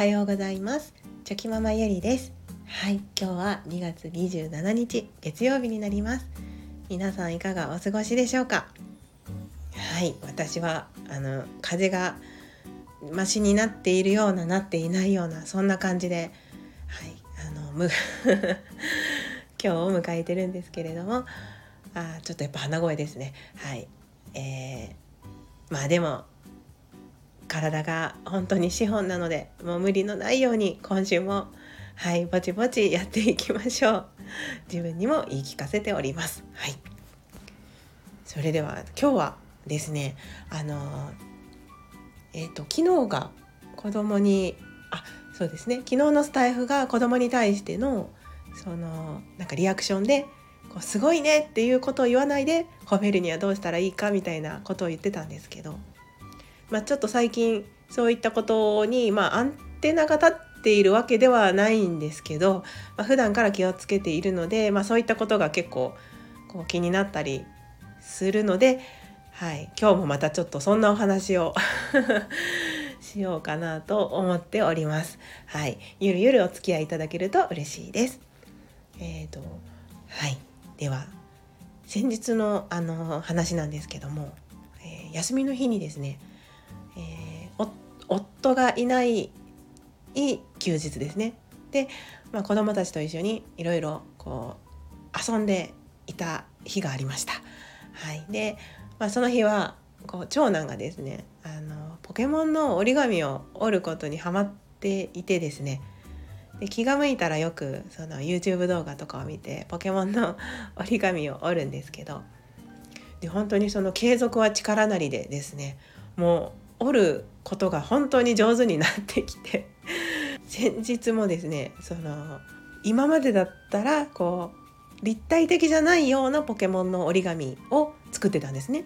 はようございます。チョキママゆりです。はい今日は2月27日月曜日になります。皆さんいかがお過ごしでしょうか？はい私はあの風がマシになっているようななっていないようなそんな感じではいあのむ 今日を迎えてるんですけれどもあちょっとやっぱ鼻声ですね。はいえー、まあでも体が本当に資本なのでもう無理のないように今週もはいぼちぼちやっていきましょう。自分にも言い聞かせております。はい。それでは今日はですねあのえっ、ー、と昨日が子供にあそうですね。昨日のスタイフが子供に対してのそのなんかリアクションでこうすごいねっていうことを言わないで褒めるにはどうしたらいいかみたいなことを言ってたんですけどまあ、ちょっと最近そういったことに、まあ、アンテナが立っているわけではないんですけど、まあ、普段から気をつけているので、まあ、そういったことが結構こう気になったりするので、はい、今日もまたちょっとそんなお話を しようかなと思っております。はい、ゆるゆるお付き合いいただけると嬉しいです。えーとはい、では先日のあの話なんですけども、えー、休みの日にですね、夫がいないいい休日ですね。で、まあ、子供たちと一緒にいろいろこう遊んでいた日がありました。はい、で、まあ、その日はこう長男がですねあのポケモンの折り紙を折ることにハマっていてですねで気が向いたらよくその YouTube 動画とかを見てポケモンの折り紙を折るんですけどで本当にその継続は力なりでですねもう折ることが本当に上手になってきて 先日もですねその今までだったらこう立体的じゃないようなポケモンの折り紙を作ってたんですね。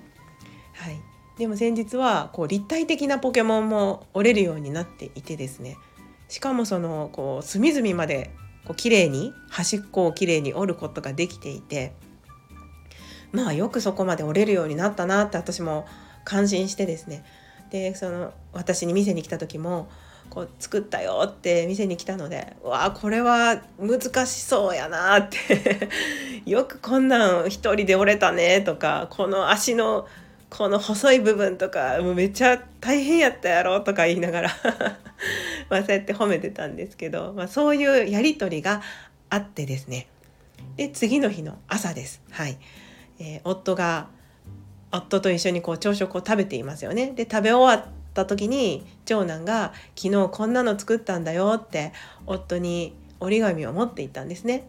はい、でも先日はこう立体的なポケモンも折れるようになっていてですね。しかもそのこう隅々までこう綺麗に端っこを綺麗に折ることができていて。まあよくそこまで折れるようになったなって私も感心してですね。でその私に店に来た時もこう作ったよって店に来たのでうわこれは難しそうやなって よくこんなん一人で折れたねとかこの足のこの細い部分とかもうめっちゃ大変やったやろとか言いながら まあそうやって褒めてたんですけど、まあ、そういうやり取りがあってですねで次の日の朝です。はいえー、夫が夫と一緒にこう朝食を食べていますよね。で食べ終わった時に長男が「昨日こんなの作ったんだよ」って夫に折り紙を持っていったんですね。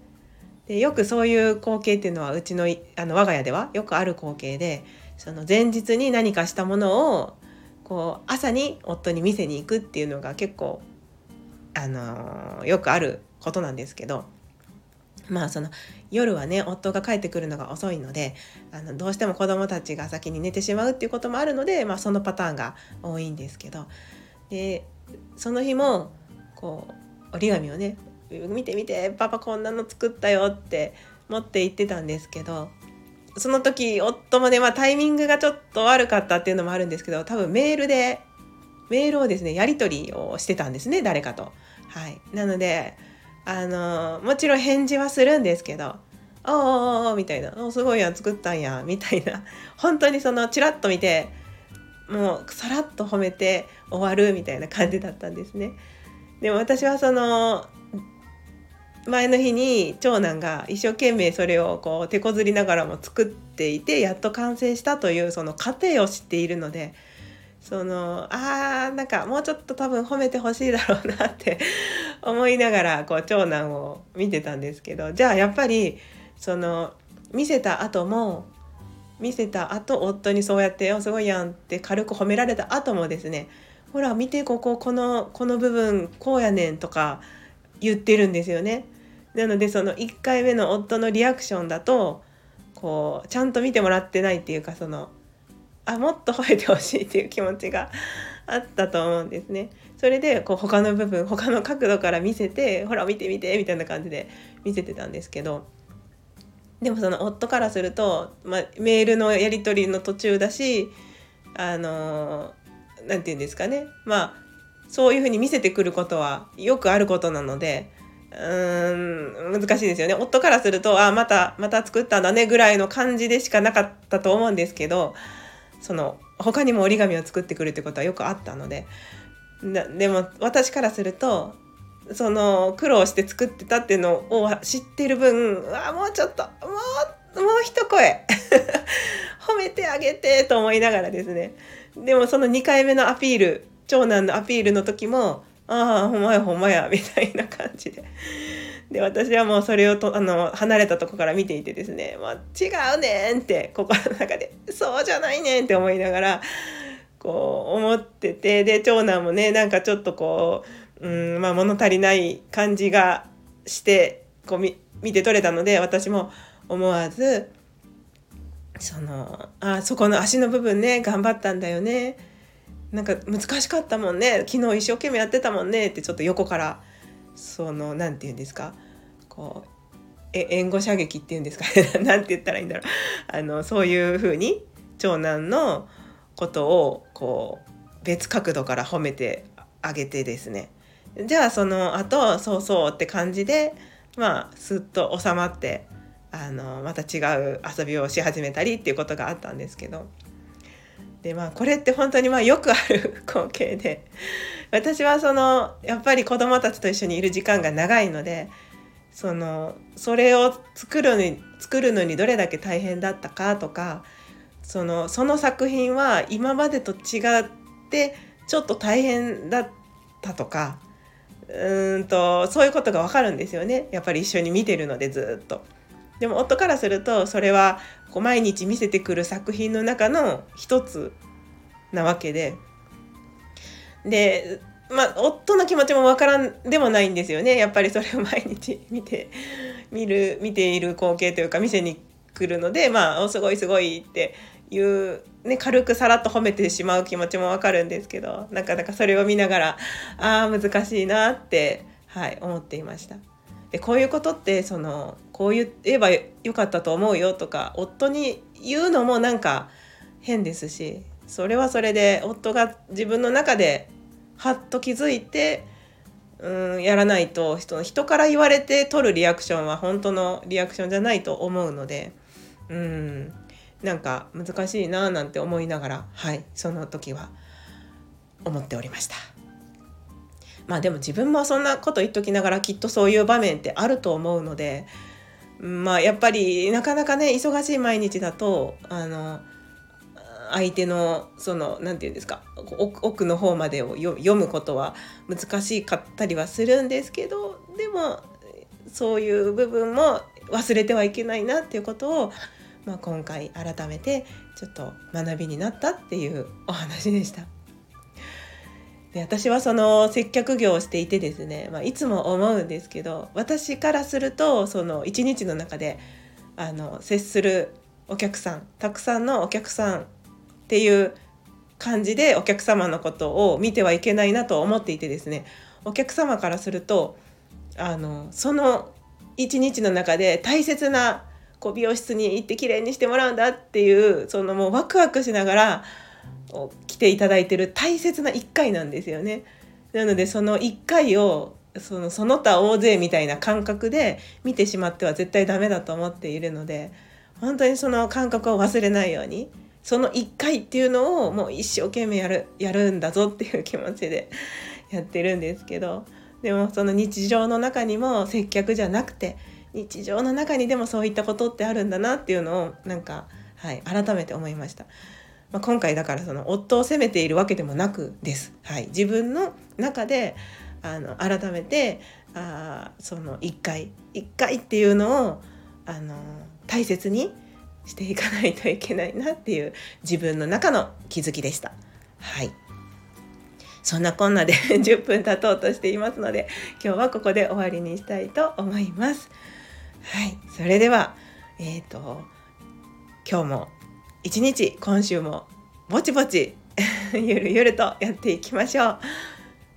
でよくそういう光景っていうのはうちのあの我が家ではよくある光景でその前日に何かしたものをこう朝に夫に見せに行くっていうのが結構あのよくあることなんですけどまあその夜はね夫が帰ってくるのが遅いのであのどうしても子どもたちが先に寝てしまうっていうこともあるので、まあ、そのパターンが多いんですけどでその日もこう折り紙をね「見て見てパパこんなの作ったよ」って持って行ってたんですけどその時夫もね、まあ、タイミングがちょっと悪かったっていうのもあるんですけど多分メールでメールをですねやり取りをしてたんですね誰かと。はい、なのであのもちろん返事はするんですけど「おおおみたいな「おすごいやん作ったんや」みたいな 本当にそのチラッと見てもうさらっと褒めて終わるみたいな感じだったんですね。でも私はその前の日に長男が一生懸命それをこう手こずりながらも作っていてやっと完成したというその過程を知っているのでそのあーなんかもうちょっと多分褒めてほしいだろうなって思いながらこう長男を見てたんですけどじゃあやっぱりその見せた後も見せた後夫にそうやって「おすごいやん」って軽く褒められた後もですね「ほら見てこここのこの部分こうやねん」とか言ってるんですよね。なのでその1回目の夫のリアクションだとこうちゃんと見てもらってないっていうかそのあもっと吠えてほしいっていう気持ちがあったと思うんですね。それでこう他の部分他の角度から見せてほら見て見てみたいな感じで見せてたんですけど。でもその夫からすると、まあ、メールのやり取りの途中だしあの何て言うんですかね。まあそういうふうに見せてくることはよくあることなのでうーん難しいですよね。夫からするとあまたまた作ったんだねぐらいの感じでしかなかったと思うんですけどその他にも折り紙を作ってくるってことはよくあったのででも私からするとその苦労して作ってたっていうのを知ってる分あもうちょっともうもう一声 褒めてあげてと思いながらですねでもその2回目のアピール長男のアピールの時も「ああほんまやほんまや」みたいな感じで。で私はもうそれをとあの離れたとこから見ていてですね「まあ、違うねん」って心の中で「そうじゃないねん」って思いながらこう思っててで長男もねなんかちょっとこう、うんまあ、物足りない感じがしてこう見見て取れたので私も思わずそのあそこの足の部分ね頑張ったんだよね。なんか難しかったもんね。昨日一生懸命やってたもんねってちょっと横からその何て言うんですか？こうえ援護射撃っていうんですか？ね何て言ったらいいんだろう。あのそういう風に長男のことをこう別角度から褒めてあげてですね。じゃあその後そうそうって感じでまあすっと収まってあのまた違う遊びをし始めたりっていうことがあったんですけど。でまあこれって本当にまあよくある光景で。私はそのやっぱり子どもたちと一緒にいる時間が長いのでそのそれを作るのに作るのにどれだけ大変だったかとかそのその作品は今までと違ってちょっと大変だったとかうんとそういうことがわかるんですよねやっぱり一緒に見てるのでずっと。でも夫からするとそれはこう毎日見せてくる作品の中の一つなわけででまあ夫の気持ちもわからんでもないんですよねやっぱりそれを毎日見て見る見ている光景というか店に来るのでまあ「おすごいすごい」っていう、ね、軽くさらっと褒めてしまう気持ちもわかるんですけどなかなかそれを見ながらああ難しいなって、はい、思っていました。でこういうことってそのこう言えばよかったと思うよとか夫に言うのもなんか変ですしそれはそれで夫が自分の中ではっと気づいてうんやらないと人人から言われて取るリアクションは本当のリアクションじゃないと思うのでうんなんか難しいななんて思いながらはいその時は思っておりました。まあでも自分もそんなこと言っときながらきっとそういう場面ってあると思うのでまあやっぱりなかなかね忙しい毎日だとあの相手のその何て言うんですか奥の方までを読むことは難しかったりはするんですけどでもそういう部分も忘れてはいけないなっていうことを、まあ、今回改めてちょっと学びになったっていうお話でした。で私はその接客業をしていてですね、まあ、いつも思うんですけど私からするとその一日の中であの接するお客さんたくさんのお客さんっていう感じでお客様のことを見てはいけないなと思っていてですねお客様からするとあのその一日の中で大切なこう美容室に行って綺麗にしてもらうんだっていうそのもうワクワクしながら来ていただいてる大切な1回なんですよね。なのでその1回をそのその他大勢みたいな感覚で見てしまっては絶対ダメだと思っているので本当にその感覚を忘れないようにその1回っていうのをもう一生懸命やるやるんだぞっていう気持ちで やってるんですけどでもその日常の中にも接客じゃなくて日常の中にでもそういったことってあるんだなっていうのをなんか、はい、改めて思いました。まあ、今回だからその夫を責めているわけでもなくです。はい、自分の中であの改めてあその1回1回っていうのをあの大切にしていかないといけないなっていう自分の中の気づきでした。はいそんなこんなで 10分経とうとしていますので今日はここで終わりにしたいと思います。はい、それではえっ、ー、と今日も一日今週もぼちぼち ゆるゆるとやっていきましょう、